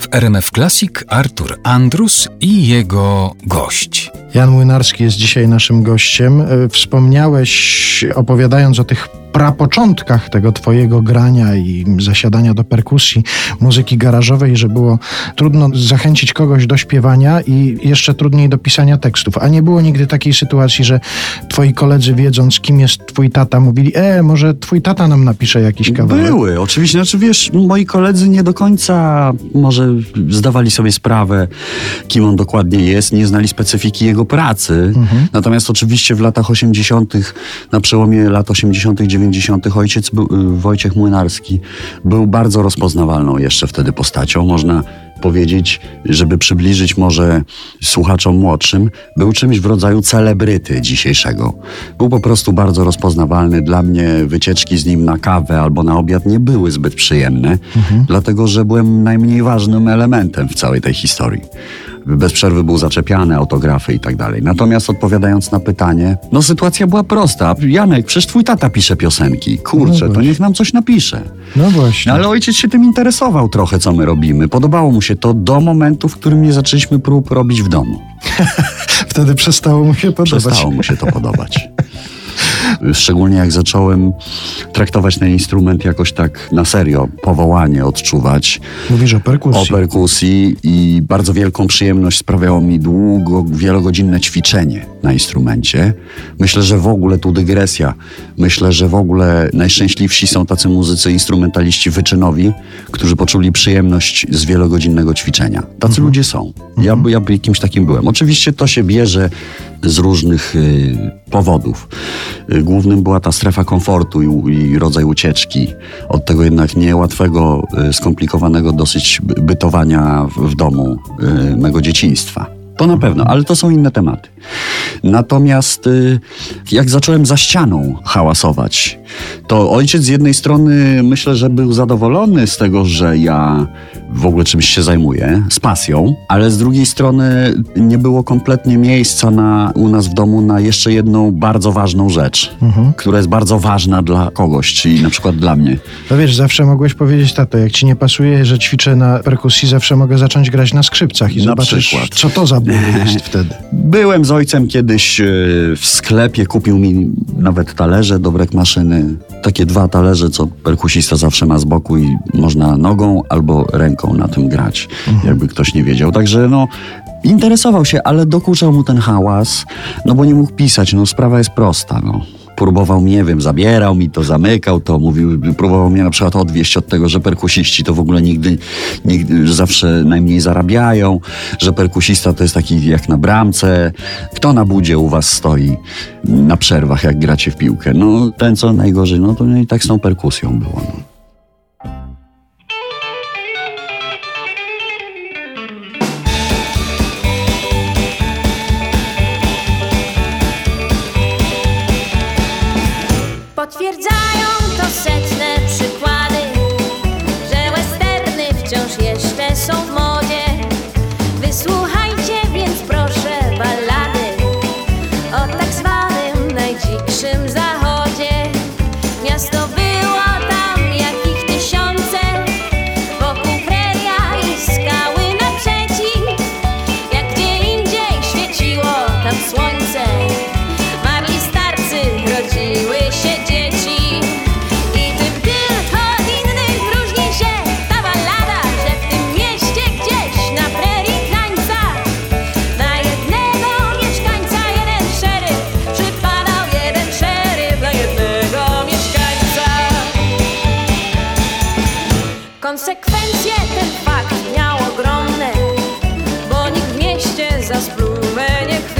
W RMF Classic Artur Andrus i jego gość. Jan Młynarski jest dzisiaj naszym gościem. E, wspomniałeś, opowiadając o tych prapoczątkach tego twojego grania i zasiadania do perkusji muzyki garażowej, że było trudno zachęcić kogoś do śpiewania i jeszcze trudniej do pisania tekstów. A nie było nigdy takiej sytuacji, że twoi koledzy wiedząc, kim jest twój tata, mówili, e, może twój tata nam napisze jakiś kawałek. Były, oczywiście. Znaczy wiesz, moi koledzy nie do końca może zdawali sobie sprawę, kim on dokładnie jest, nie znali specyfiki jego pracy. Mhm. Natomiast oczywiście w latach 80., na przełomie lat 80., 90., 90. ojciec był, y, Wojciech Młynarski był bardzo rozpoznawalną jeszcze wtedy postacią. Można powiedzieć, żeby przybliżyć może słuchaczom młodszym, był czymś w rodzaju celebryty dzisiejszego. Był po prostu bardzo rozpoznawalny. Dla mnie wycieczki z nim na kawę albo na obiad nie były zbyt przyjemne, mhm. dlatego że byłem najmniej ważnym elementem w całej tej historii bez przerwy był zaczepiany, autografy i tak dalej. Natomiast odpowiadając na pytanie, no sytuacja była prosta. Janek, przecież twój tata pisze piosenki. Kurczę, no to niech nam coś napisze. No właśnie. No, ale ojciec się tym interesował trochę, co my robimy. Podobało mu się to do momentu, w którym nie zaczęliśmy prób robić w domu. Wtedy przestało mu się podobać. Przestało mu się to podobać. Szczególnie jak zacząłem traktować ten instrument jakoś tak na serio, powołanie odczuwać. Mówisz o perkusji. O perkusji i bardzo wielką przyjemność sprawiało mi długo, wielogodzinne ćwiczenie na instrumencie. Myślę, że w ogóle tu dygresja. Myślę, że w ogóle najszczęśliwsi są tacy muzycy, instrumentaliści wyczynowi, którzy poczuli przyjemność z wielogodzinnego ćwiczenia. Tacy mhm. ludzie są. Ja, mhm. ja jakimś takim byłem. Oczywiście to się bierze z różnych y, powodów. Y, głównym była ta strefa komfortu i, i, rodzaj ucieczki od tego jednak niełatwego, y, skomplikowanego dosyć bytowania w, w domu y, mego dzieciństwa. To na pewno, ale to są inne tematy. Natomiast y, jak zacząłem za ścianą hałasować, to ojciec z jednej strony myślę, że był zadowolony z tego, że ja w ogóle czymś się zajmuję, z pasją, ale z drugiej strony nie było kompletnie miejsca na, u nas w domu na jeszcze jedną bardzo ważną rzecz, mhm. która jest bardzo ważna dla kogoś, czyli na przykład dla mnie. No wiesz, zawsze mogłeś powiedzieć, tato, jak ci nie pasuje, że ćwiczę na perkusji, zawsze mogę zacząć grać na skrzypcach i na zobaczysz, przykład. co to za ból jest wtedy. Byłem z ojcem kiedyś e, w sklepie, kupił mi nawet talerze do brek maszyny, takie dwa talerze, co perkusista zawsze ma z boku i można nogą albo ręką na tym grać, mhm. jakby ktoś nie wiedział. Także no, interesował się, ale dokuczał mu ten hałas, no bo nie mógł pisać, no sprawa jest prosta, no próbował, nie wiem, zabierał mi to, zamykał to, mówił, próbował mnie na przykład odwieść od tego, że perkusiści to w ogóle nigdy, nigdy zawsze najmniej zarabiają, że perkusista to jest taki jak na bramce. Kto na budzie u was stoi na przerwach, jak gracie w piłkę? No ten, co najgorzej, no to i tak z tą perkusją było. No. Potwierdzają to setne przykłady, że westerny wciąż jeszcze są w. Konsekwencje ten fakt miał ogromne, bo nikt w mieście za spluwę nie